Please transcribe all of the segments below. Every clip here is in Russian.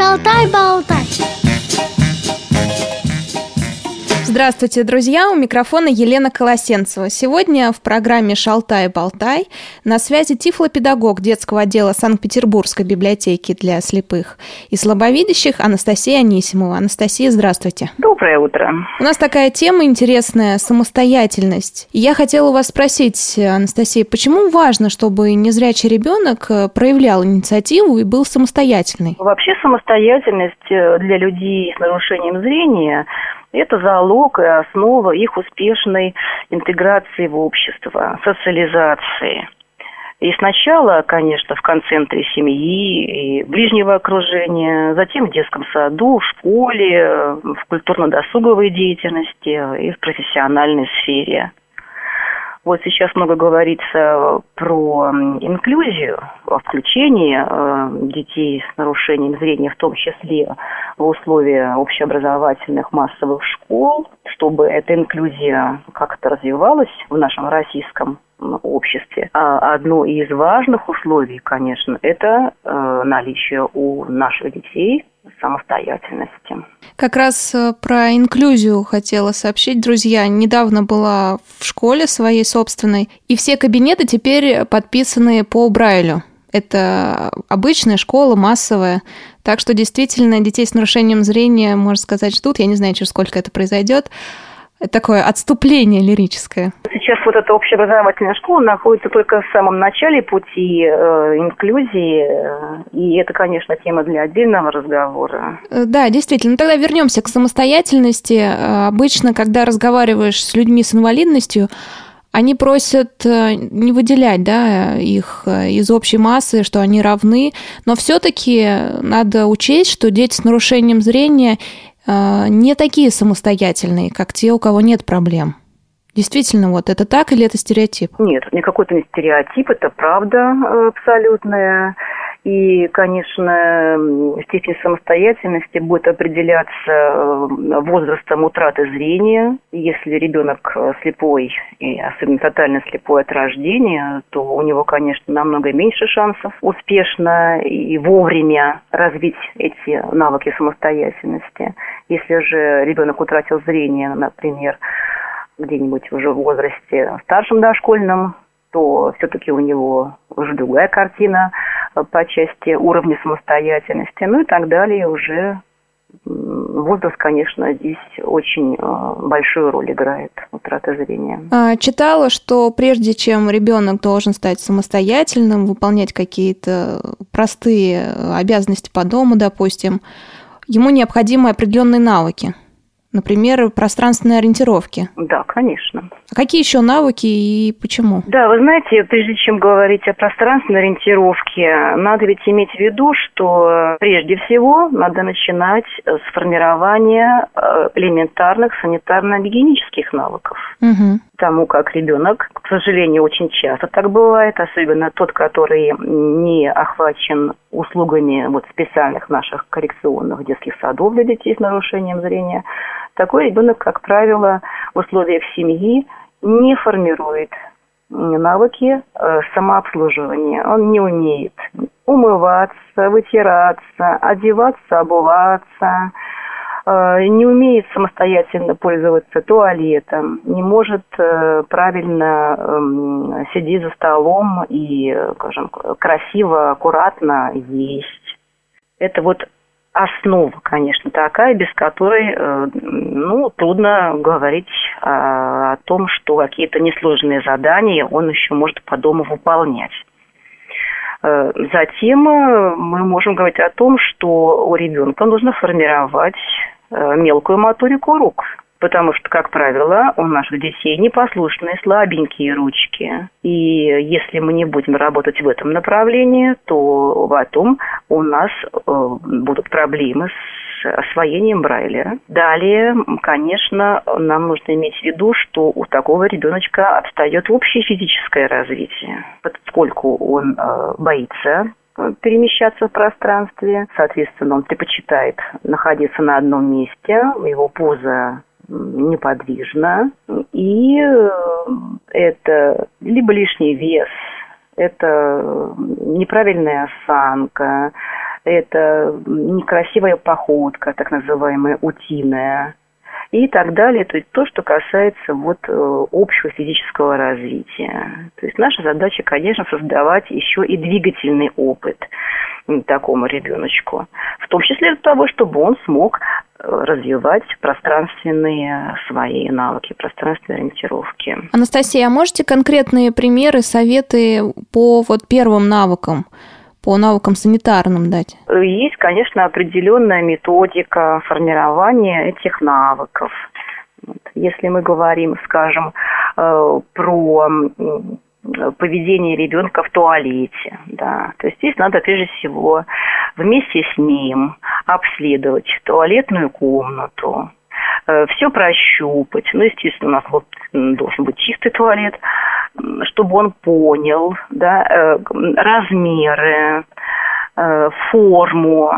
Шалтай-болтай. Здравствуйте, друзья! У микрофона Елена Колосенцева. Сегодня в программе «Шалтай-болтай» на связи тифлопедагог детского отдела Санкт-Петербургской библиотеки для слепых и слабовидящих Анастасия Анисимова. Анастасия, здравствуйте. Доброе утро. У нас такая тема интересная – самостоятельность. И я хотела у вас спросить, Анастасия, почему важно, чтобы незрячий ребенок проявлял инициативу и был самостоятельный? Вообще самостоятельность для людей с нарушением зрения это залог и основа их успешной интеграции в общество, социализации. И сначала, конечно, в концентре семьи и ближнего окружения, затем в детском саду, в школе, в культурно-досуговой деятельности и в профессиональной сфере. Вот сейчас много говорится про инклюзию, о включении э, детей с нарушением зрения, в том числе в условия общеобразовательных массовых школ, чтобы эта инклюзия как-то развивалась в нашем российском обществе. А одно из важных условий, конечно, это э, наличие у наших детей самостоятельности. Как раз э, про инклюзию хотела сообщить, друзья. Недавно была в школе своей собственной, и все кабинеты теперь подписаны по Брайлю. Это обычная школа, массовая. Так что действительно детей с нарушением зрения, можно сказать, ждут. Я не знаю, через сколько это произойдет такое отступление лирическое? Сейчас вот эта общеобразовательная школа находится только в самом начале пути э, инклюзии, э, и это, конечно, тема для отдельного разговора. Э, да, действительно. Ну, тогда вернемся к самостоятельности. Э, обычно, когда разговариваешь с людьми с инвалидностью, они просят не выделять да, их из общей массы, что они равны, но все-таки надо учесть, что дети с нарушением зрения не такие самостоятельные, как те, у кого нет проблем. Действительно, вот это так или это стереотип? Нет, никакой это не стереотип, это правда э, абсолютная. И, конечно, степень самостоятельности будет определяться э, возрастом утраты зрения. Если ребенок э, слепой, и особенно тотально слепой от рождения, то у него, конечно, намного меньше шансов успешно и вовремя развить эти навыки самостоятельности. Если же ребенок утратил зрение, например, где-нибудь уже в возрасте старшем дошкольном, то все-таки у него уже другая картина по части уровня самостоятельности, ну и так далее уже возраст, конечно, здесь очень э, большую роль играет утрата зрения. А, читала, что прежде чем ребенок должен стать самостоятельным, выполнять какие-то простые обязанности по дому, допустим, ему необходимы определенные навыки. Например, пространственной ориентировки. Да, конечно. А какие еще навыки и почему? Да, вы знаете, прежде чем говорить о пространственной ориентировке, надо ведь иметь в виду, что прежде всего надо начинать с формирования э, элементарных санитарно-гигиенических навыков. Угу. Тому как ребенок, к сожалению, очень часто так бывает, особенно тот, который не охвачен услугами вот специальных наших коррекционных детских садов для детей с нарушением зрения, такой ребенок, как правило, в условиях семьи не формирует навыки э, самообслуживания. Он не умеет умываться, вытираться, одеваться, обуваться, не умеет самостоятельно пользоваться туалетом, не может э, правильно эм, сидеть за столом и, скажем, красиво, аккуратно есть. Это вот основа, конечно, такая, без которой, э, ну, трудно говорить о, о том, что какие-то несложные задания он еще может по дому выполнять. Э, затем э, мы можем говорить о том, что у ребенка нужно формировать мелкую моторику рук – потому что, как правило, у наших детей непослушные, слабенькие ручки. И если мы не будем работать в этом направлении, то потом у нас э, будут проблемы с освоением Брайля. Далее, конечно, нам нужно иметь в виду, что у такого ребеночка отстает общее физическое развитие, поскольку он э, боится перемещаться в пространстве. Соответственно, он предпочитает находиться на одном месте. Его поза неподвижно, и э, это либо лишний вес, это неправильная осанка, это некрасивая походка, так называемая утиная, и так далее. То есть то, что касается вот э, общего физического развития. То есть наша задача, конечно, создавать еще и двигательный опыт такому ребеночку. В том числе для того, чтобы он смог э, развивать пространственные свои навыки, пространственной ориентировки. Анастасия, а можете конкретные примеры, советы по вот первым навыкам? По навыкам санитарным дать? Есть, конечно, определенная методика формирования этих навыков. Если мы говорим, скажем, э, про поведение ребенка в туалете, да, то есть здесь надо прежде всего вместе с ним обследовать туалетную комнату, э, все прощупать. Ну, естественно, у нас вот должен быть чистый туалет, чтобы он понял да, э, размеры, э, форму,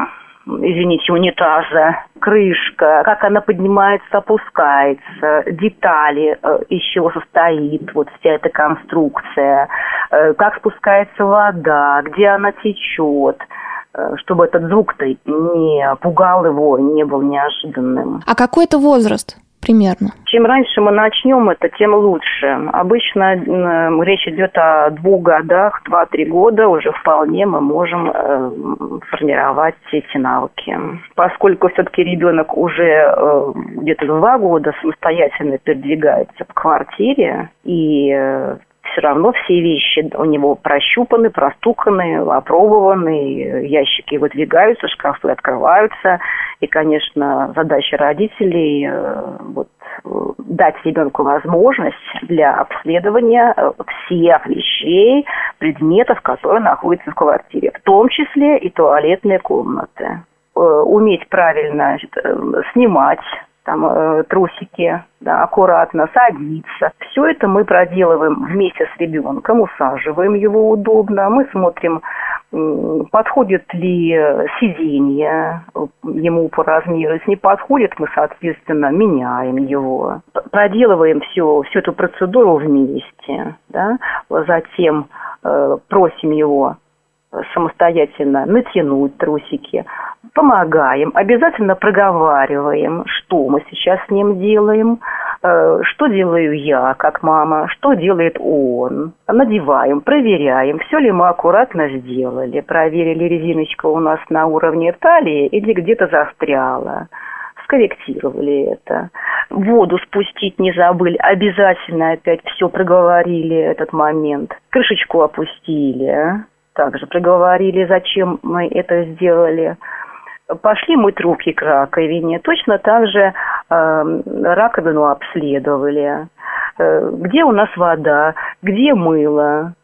извините, унитаза, крышка, как она поднимается, опускается, детали, э, из чего состоит вот вся эта конструкция, как спускается вода, где она течет, чтобы этот звук-то не пугал его, не был неожиданным. А какой это возраст? Примерно? Чем раньше мы начнем это, тем лучше. Обычно э, речь идет о двух годах, два-три года уже вполне мы можем э, формировать эти навыки. Поскольку все-таки ребенок уже э, где-то два года самостоятельно передвигается в квартире и э, все равно все вещи у него прощупаны, простуканы, опробованы, ящики выдвигаются, шкафы открываются. И, конечно, задача родителей э, вот, дать ребенку возможность для обследования э, всех вещей, предметов, которые находятся в квартире, в том числе и туалетные комнаты. Э, уметь правильно значит, снимать там э, трусики, да, аккуратно садиться. Все это мы проделываем вместе с ребенком, усаживаем его удобно, мы смотрим, подходит ли сиденье ему по размеру. Если не подходит, мы, соответственно, меняем его. Проделываем все, всю эту процедуру вместе. Да? Затем э, просим его самостоятельно натянуть трусики, помогаем, обязательно проговариваем, что мы сейчас с ним делаем, э, что делаю я, как мама, что делает он. Надеваем, проверяем, все ли мы аккуратно сделали, проверили, резиночка у нас на уровне талии или где-то застряла скорректировали это. Воду спустить не забыли, обязательно опять все проговорили этот момент. Крышечку опустили, также проговорили, зачем мы это сделали. Пошли мыть руки к раковине. Точно так же э, раковину обследовали. Э, где у нас вода, где мыло.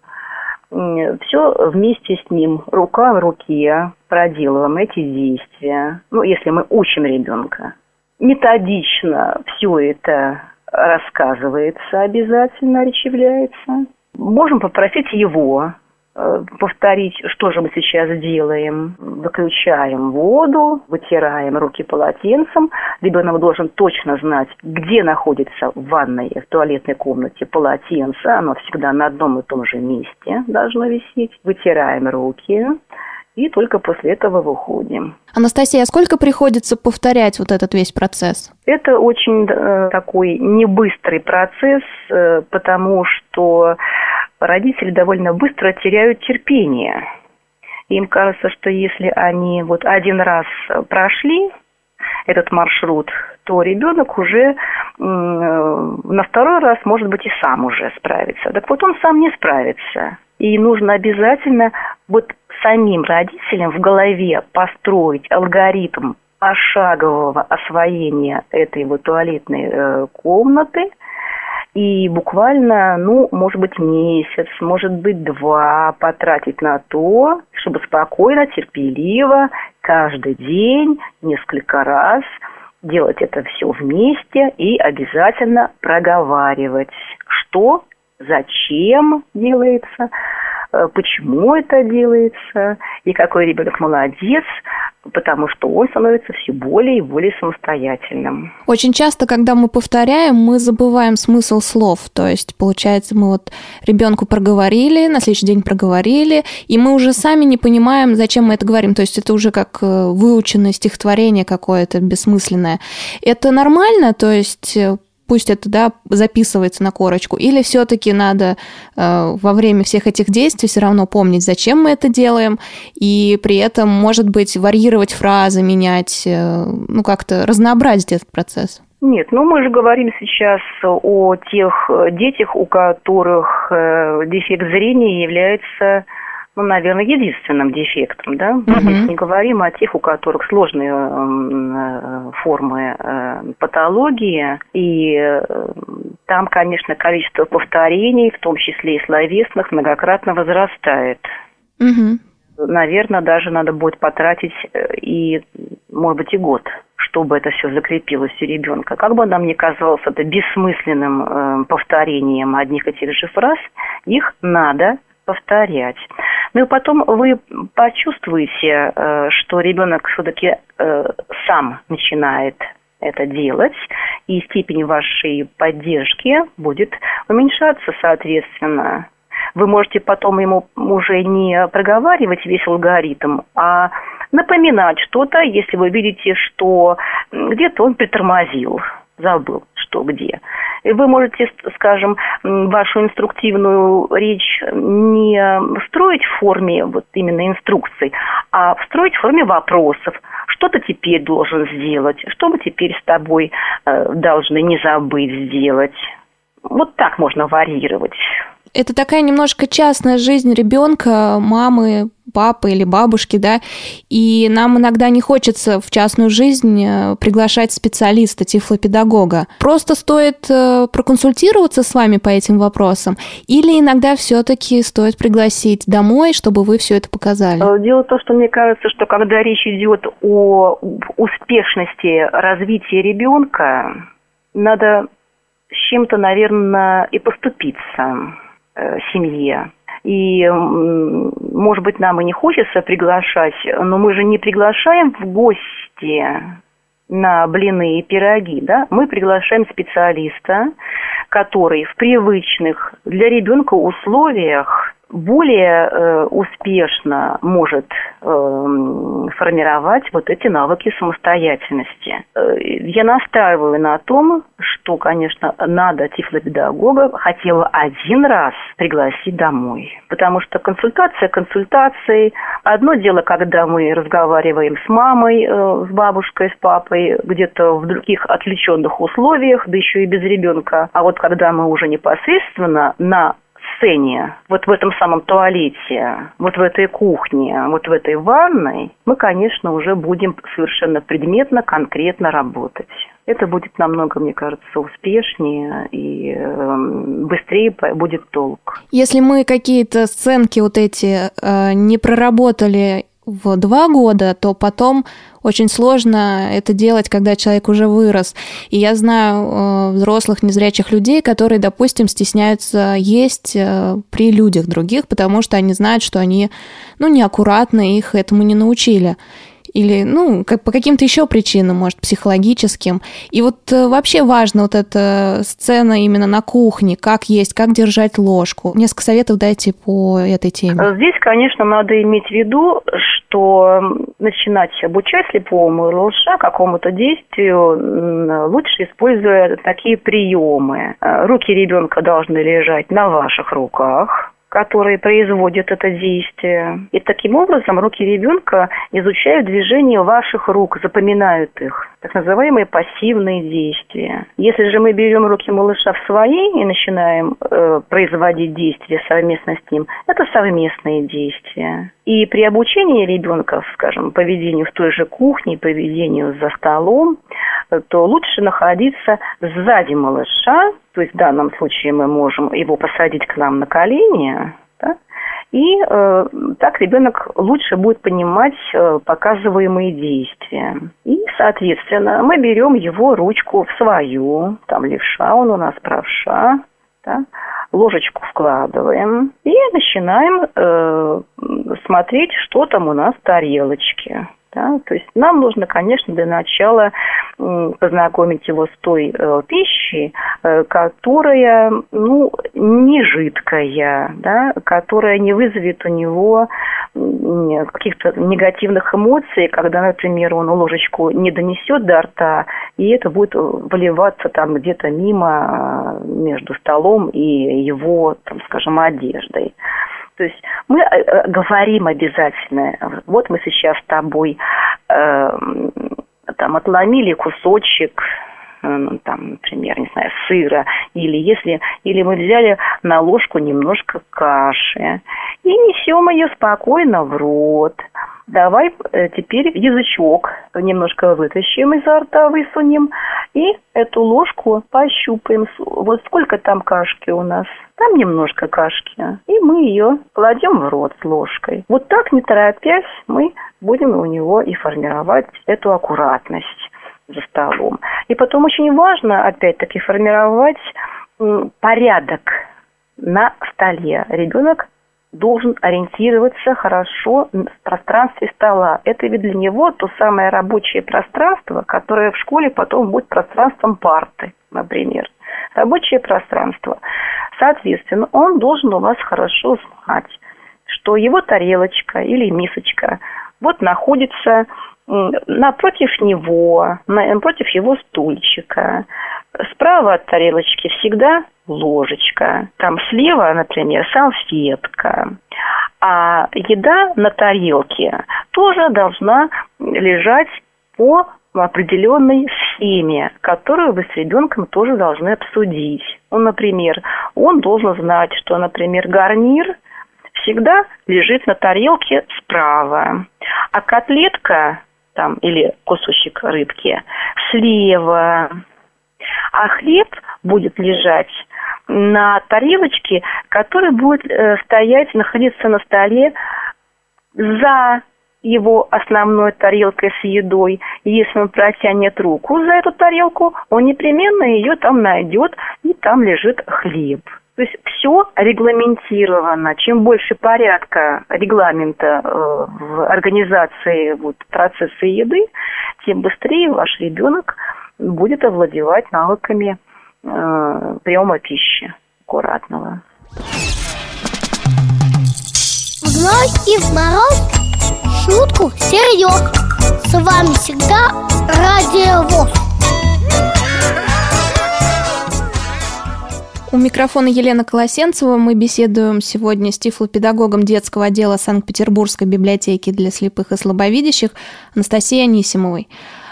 Все вместе с ним, рука в руке, проделываем эти действия. Ну, если мы учим ребенка. Методично все это рассказывается обязательно, речевляется. Можем попросить его Э, повторить, что же мы сейчас делаем. Выключаем воду, вытираем руки полотенцем. Ребенок должен точно знать, где находится в ванной, в туалетной комнате полотенце. Оно всегда на одном и том же месте должно висеть. Вытираем руки и только после этого выходим. Анастасия, а сколько приходится повторять вот этот весь процесс? Это очень э, такой небыстрый процесс, э, потому что родители довольно быстро теряют терпение. Им кажется, что если они вот один раз прошли этот маршрут, то ребенок уже на второй раз, может быть, и сам уже справится. Так вот он сам не справится. И нужно обязательно вот самим родителям в голове построить алгоритм пошагового освоения этой вот туалетной э, комнаты – и буквально, ну, может быть, месяц, может быть, два потратить на то, чтобы спокойно, терпеливо, каждый день, несколько раз делать это все вместе и обязательно проговаривать, что, зачем делается, э, почему это делается, и какой ребенок молодец, потому что он становится все более и более самостоятельным. Очень часто, когда мы повторяем, мы забываем смысл слов. То есть, получается, мы вот ребенку проговорили, на следующий день проговорили, и мы уже сами не понимаем, зачем мы это говорим. То есть это уже как э, выученное стихотворение какое-то бессмысленное. Это нормально? То есть э, пусть это да, записывается на корочку, или все-таки надо э, во время всех этих действий все равно помнить, зачем мы это делаем, и при этом, может быть, варьировать фразы, менять, э, ну, как-то разнообразить этот процесс. Нет, ну мы же говорим сейчас о тех э, детях, у которых э, дефект зрения является ну, наверное, единственным дефектом, да. Мы uh здесь не говорим о тех, у которых сложные э, формы э, патологии, и э, там, конечно, количество повторений, в том числе и словесных, многократно возрастает. uh Наверное, даже надо будет потратить и, может быть, и год чтобы это все закрепилось у ребенка. Как бы нам ни казалось это бессмысленным э, повторением одних и тех же фраз, их надо повторять. Ну и потом вы почувствуете, э, что ребенок все-таки э, сам начинает это делать, и степень вашей поддержки будет уменьшаться соответственно. Вы можете потом ему уже не проговаривать весь алгоритм, а напоминать что-то, если вы видите, что где-то он притормозил, забыл, что где. И вы можете, скажем, вашу инструктивную речь не строить в форме вот именно инструкций, а строить в форме вопросов. Что ты теперь должен сделать? Что мы теперь с тобой э, должны не забыть сделать? Вот так можно варьировать. Это такая немножко частная жизнь ребенка, мамы, папы или бабушки, да, и нам иногда не хочется в частную жизнь э, приглашать специалиста, тифлопедагога. Просто стоит э, проконсультироваться с вами по этим вопросам, или иногда все-таки стоит пригласить домой, чтобы вы все это показали? Э, дело в том, что мне кажется, что когда речь идет о успешности развития ребенка, надо с чем-то, наверное, и поступиться семье и, может быть, нам и не хочется приглашать, но мы же не приглашаем в гости на блины и пироги, да, мы приглашаем специалиста, который в привычных для ребенка условиях более э, успешно может э, формировать вот эти навыки самостоятельности. Э, я настаиваю на том, что, конечно, надо тифлопедагога хотя бы один раз пригласить домой. Потому что консультация консультацией. Одно дело, когда мы разговариваем с мамой, э, с бабушкой, с папой, где-то в других отвлеченных условиях, да еще и без ребенка. А вот когда мы уже непосредственно на сцене, вот в этом самом туалете, вот в этой кухне, вот в этой ванной, мы, конечно, уже будем совершенно предметно, конкретно работать. Это будет намного, мне кажется, успешнее и э, быстрее будет толк. Если мы какие-то сценки вот эти э, не проработали в два года, то потом очень сложно это делать, когда человек уже вырос. И я знаю э, взрослых незрячих людей, которые, допустим, стесняются есть э, при людях других, потому что они знают, что они ну, неаккуратно их этому не научили или, ну, как, по каким-то еще причинам, может, психологическим. И вот э, вообще важно вот эта сцена именно на кухне, как есть, как держать ложку. Несколько советов дайте по этой теме. Здесь, конечно, надо иметь в виду, что начинать обучать слепому малыша какому-то действию лучше используя такие приемы. Э, руки ребенка должны лежать на ваших руках, которые производят это действие. И таким образом руки ребенка изучают движение ваших рук, запоминают их. Так называемые пассивные действия. Если же мы берем руки малыша в свои и начинаем э, производить действия совместно с ним, это совместные действия. И при обучении ребенка, скажем, поведению в той же кухне, поведению за столом, то лучше находиться сзади малыша, то есть в данном случае мы можем его посадить к нам на колени, да, и э, так ребенок лучше будет понимать э, показываемые действия. И, соответственно, мы берем его ручку в свою, там левша он у нас правша, да, ложечку вкладываем и начинаем э, смотреть, что там у нас в тарелочке. Да? То есть нам нужно, конечно, для начала познакомить его с той э, пищей, э, которая ну, не жидкая, да? которая не вызовет у него каких-то негативных эмоций, когда, например, он ложечку не донесет до рта, и это будет выливаться там где-то мимо э, между столом и его, там, скажем, одеждой. То есть мы э, э, говорим обязательно, вот мы сейчас с тобой э, там отломили кусочек э, там, например, не знаю, сыра, или если, или мы взяли на ложку немножко каши и несем ее спокойно в рот. Давай э, теперь язычок немножко вытащим изо рта, высунем, и эту ложку пощупаем. Вот сколько там кашки у нас? Там немножко кашки. И мы ее кладем в рот с ложкой. Вот так, не торопясь, мы будем у него и формировать эту аккуратность за столом. И потом очень важно, опять-таки, формировать порядок на столе. Ребенок должен ориентироваться хорошо в пространстве стола. Это ведь для него то самое рабочее пространство, которое в школе потом будет пространством парты, например. Рабочее пространство. Соответственно, он должен у вас хорошо знать, что его тарелочка или мисочка вот находится напротив него, напротив его стульчика. Справа от тарелочки всегда ложечка. Там слева, например, салфетка. А еда на тарелке тоже должна лежать по определенной схеме, которую вы с ребенком тоже должны обсудить. Ну, например, он должен знать, что, например, гарнир всегда лежит на тарелке справа, а котлетка там или кусочек рыбки слева, а хлеб будет лежать на тарелочке, которая будет э, стоять, находиться на столе за его основной тарелкой с едой. Если он протянет руку за эту тарелку, он непременно ее там найдет, и там лежит хлеб. То есть все регламентировано. Чем больше порядка регламента э, в организации вот, процесса еды, тем быстрее ваш ребенок будет овладевать навыками э, приема пищи аккуратного. В и в мороз шутку серьез. С вами всегда Радио ВОЗ. У микрофона Елена Колосенцева. Мы беседуем сегодня с тифлопедагогом детского отдела Санкт-Петербургской библиотеки для слепых и слабовидящих Анастасией Анисимовой.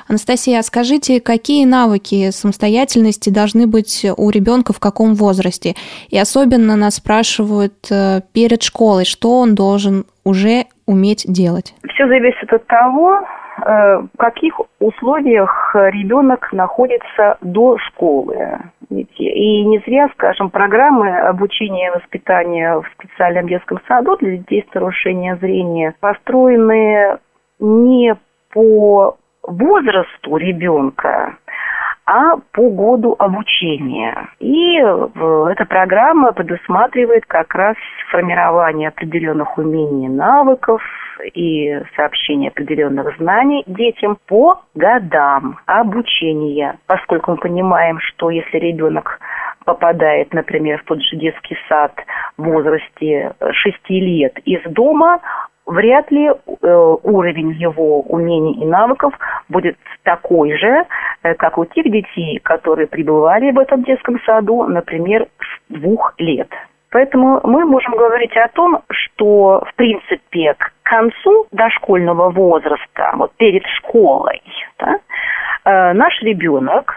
Анастасия, а скажите, какие навыки самостоятельности должны быть у ребенка в каком возрасте? И особенно нас спрашивают э, перед школой, что он должен уже уметь делать? Все зависит от того, Э, в каких условиях ребенок находится до школы. И не зря, скажем, программы обучения и воспитания в специальном детском саду для детей с нарушением зрения построены не по возрасту ребенка, а по году обучения. И эта программа предусматривает как раз формирование определенных умений навыков, и сообщение определенных знаний детям по годам обучения, поскольку мы понимаем, что если ребенок попадает, например, в тот же детский сад в возрасте 6 лет из дома, вряд ли э, уровень его умений и навыков будет такой же, э, как у тех детей, которые пребывали в этом детском саду, например, с двух лет. Поэтому мы можем говорить о том, что, в принципе, к концу дошкольного возраста, вот перед школой, да, э, наш ребенок,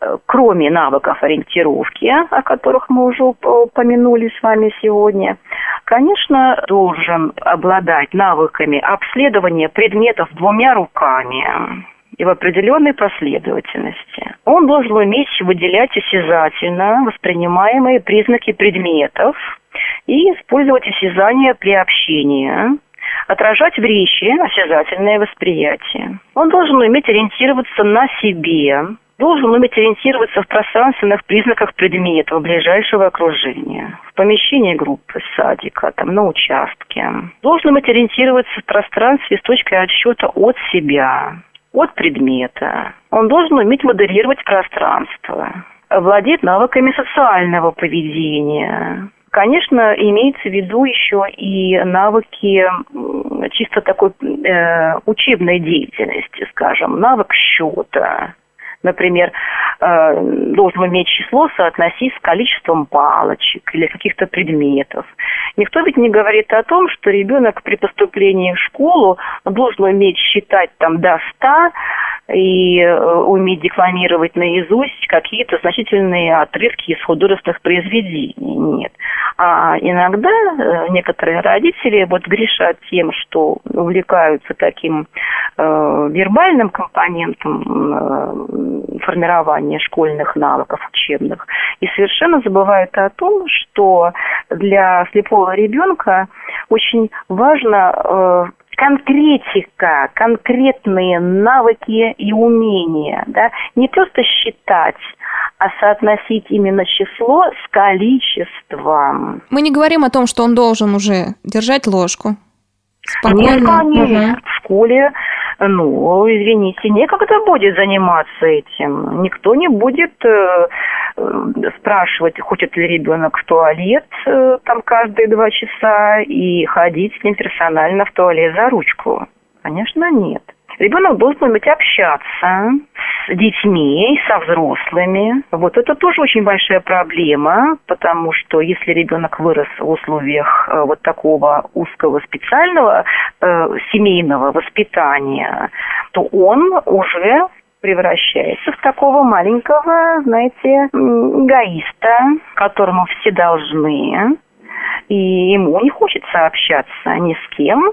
э, кроме навыков ориентировки, о которых мы уже упомянули с вами сегодня, конечно, должен обладать навыками обследования предметов двумя руками, и в определенной последовательности. Он должен уметь выделять осязательно воспринимаемые признаки предметов и использовать осязание при общении, отражать в речи осязательное восприятие. Он должен уметь ориентироваться на себе, должен уметь ориентироваться в пространственных признаках предметов ближайшего окружения, в помещении группы, садика, там, на участке. Должен уметь ориентироваться в пространстве с точкой отсчета от себя, от предмета. Он должен уметь моделировать пространство, владеть навыками социального поведения, Конечно, имеется в виду еще и навыки чисто такой э, учебной деятельности, скажем, навык счета, Например, э, должен иметь число соотносить с количеством палочек или каких-то предметов. Никто ведь не говорит о том, что ребенок при поступлении в школу должен уметь считать там до 100 и э, уметь декламировать наизусть какие-то значительные отрывки из художественных произведений. Нет. А иногда э, некоторые родители вот грешат тем, что увлекаются таким э, вербальным компонентом э, формирования школьных навыков учебных и совершенно забывают о том, что для слепого ребенка очень важно э, конкретика, конкретные навыки и умения, да, не просто считать, а соотносить именно число с количеством. Мы не говорим о том, что он должен уже держать ложку. Спокойно. Нет, нет. В школе, ну, извините, некогда будет заниматься этим. Никто не будет э, э, спрашивать, хочет ли ребенок в туалет э, там каждые два часа и ходить с ним персонально в туалет за ручку. Конечно, нет. Ребенок должен уметь общаться с детьми, со взрослыми. Вот это тоже очень большая проблема, потому что если ребенок вырос в условиях э, вот такого узкого специального э, семейного воспитания, то он уже превращается в такого маленького, знаете, эгоиста, которому все должны, и ему не хочется общаться ни с кем,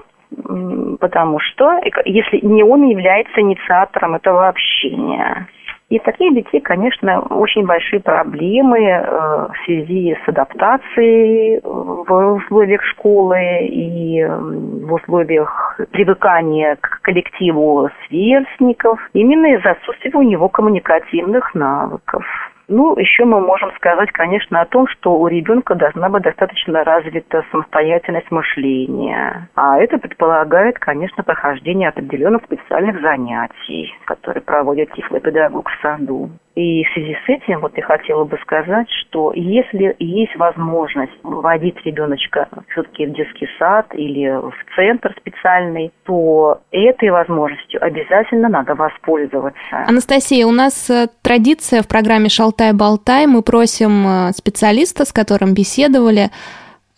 потому что если не он является инициатором этого общения. И таких детей, конечно, очень большие проблемы э, в связи с адаптацией в условиях школы и в условиях привыкания к коллективу сверстников, именно из-за отсутствия у него коммуникативных навыков. Ну, еще мы можем сказать, конечно, о том, что у ребенка должна быть достаточно развита самостоятельность мышления. А это предполагает, конечно, прохождение определенных специальных занятий, которые проводит тифлопедагог в саду. И в связи с этим вот я хотела бы сказать, что если есть возможность вводить ребеночка все-таки в детский сад или в центр специальный, то этой возможностью обязательно надо воспользоваться. Анастасия, у нас э, традиция в программе «Шалтай-болтай». Мы просим э, специалиста, с которым беседовали,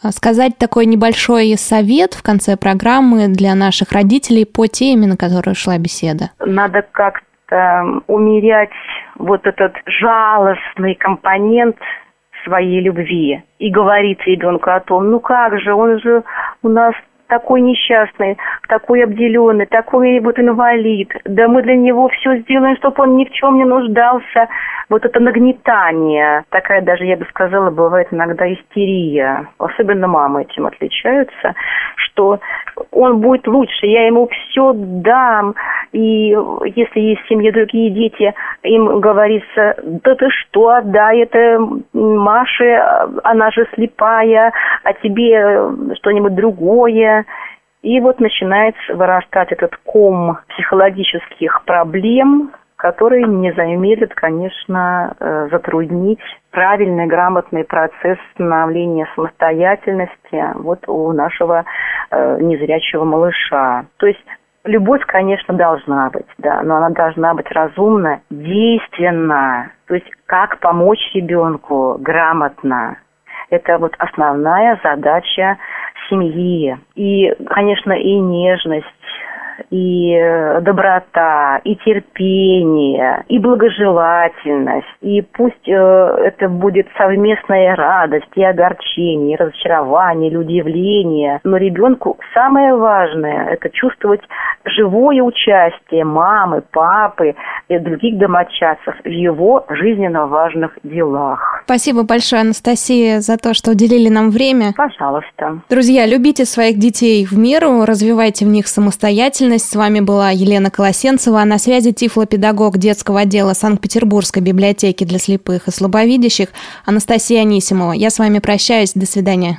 э, сказать такой небольшой совет в конце программы для наших родителей по теме, на которую шла беседа. Надо как э, умерять вот этот жалостный компонент своей любви и говорить ребенку о том, ну как же, он же у нас такой несчастный, такой обделенный, такой вот инвалид. Да мы для него все сделаем, чтобы он ни в чем не нуждался. Вот это нагнетание, такая даже, я бы сказала, бывает иногда истерия. Особенно мамы этим отличаются, что он будет лучше, я ему все дам. И если есть в семье другие дети, им говорится, да ты что, отдай это Маше, она же слепая, а тебе что-нибудь другое. И вот начинается вырастать этот ком психологических проблем, который не замедлит, конечно, э, затруднить правильный, грамотный процесс становления самостоятельности вот у нашего э, незрячего малыша. То есть любовь, конечно, должна быть, да, но она должна быть разумна, действенна. То есть как помочь ребенку грамотно. Это вот основная задача семьи. И, конечно, и нежность, и доброта, и терпение, и благожелательность. И пусть э, это будет совместная радость, и огорчение, и разочарование, или удивление. Но ребенку самое важное – это чувствовать живое участие мамы, папы и других домочадцев в его жизненно важных делах. Спасибо большое, Анастасия, за то, что уделили нам время. Пожалуйста. Друзья, любите своих детей в меру, развивайте в них самостоятельность. С вами была Елена Колосенцева, а на связи тифлопедагог детского отдела Санкт-Петербургской библиотеки для слепых и слабовидящих Анастасия Анисимова. Я с вами прощаюсь. До свидания.